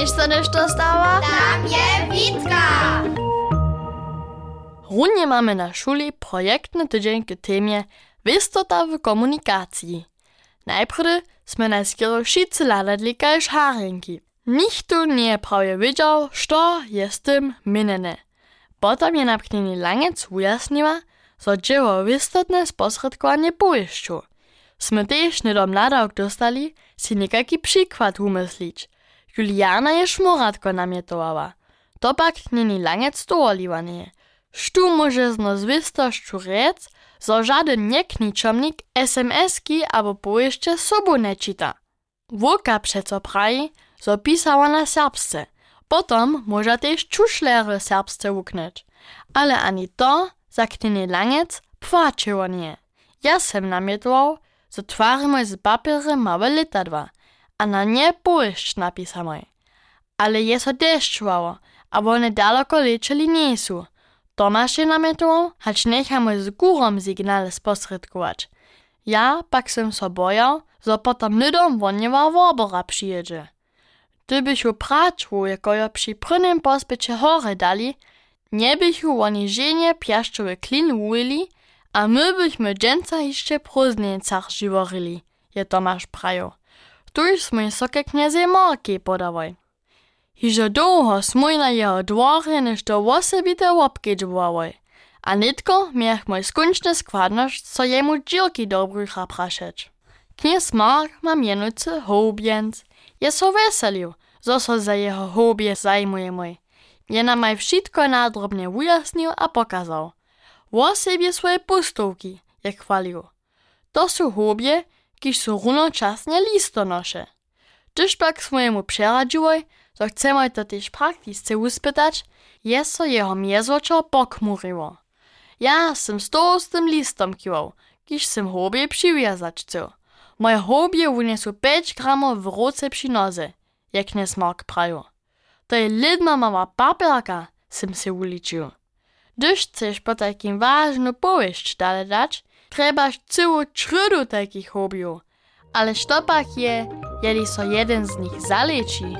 Wiesz, co nešto stała? Tam je Witka! Runie mamy na szuli projektny tydzień k temie Wistota w komunikacji. Najpierw sme najskieru wszyscy ladadli kaž harenki. Nichtu nie prawie wiedział, co jest tym minene. Potem je napchnieni langec ujasniła, so dzieło wistotne sposredkowanie pojeździu. Sme też niedom nadawk dostali si niekaki przykład umyslić. Juliana je szmuratko namietowała. To pak nieni langec dooliwanie. Sztu może zno z wistościu rec, so żaden niekničomnik SMS-ki abo pojeździe sobu nie czyta. Wulka przeco praji, so pisała na serbsce. Potom może też čušlery serbsce wuknąć. Ale ani to, zaknienie langec, płaczyło nie. Ja sem namietował, so twarzymy z papiery małe litadła, a na nie pojeźdź napisamy. Ale je so deszczowało, a one daleko liczyli nie są. Tomasz je namietował, hać nechamy z górą sygnale sposredkować. Ja pak sem so bojał, so potom nydom woniewa wobora przyjedzie. Gdybyś ju praczł, jako jo przy prynnym pospycie hory dali, nie bych ju oni żenie piaszczowy klin ujeli, a my byśmy dżęca jeszcze prózdnieńcach żyworili, je Tomasz prajo. Tuż smój soke kniezie morki podawaj. Hižo długo smój na jeho dworze, niż to osobite łopki dżbowaj. A nitko miech mój skończny składność, co jemu dzielki dobrych praszeć. Kniez Mark ma mianujcy hobienc. Je so weselił, zo so za jeho hobie zajmuje mój. Je nam maj wszystko nadrobnie ujasnił a pokazał. O sobie swoje pustówki, jak chwalił. To są hobie, kiż są runoczasnie listonosze. Gdyż pak swojemu przeradziłoj, so chcemy to też praktycznie uspytać, jest so jeho miezoczo pokmuriło. Ja sem z z tym listom kiwał, kiż sem hobie przywiązać chcę. Moje hobie uniesą 5 gramów w roce przy noze, jak nie smak prajo. To je lidna mała papierka, sem se uliczył. Gdyż chcesz po takim ważną powieść dalej dać, trebasz całą czrudu takich hobiów. Ale sztopak je, jeli so jeden z nich zaleči.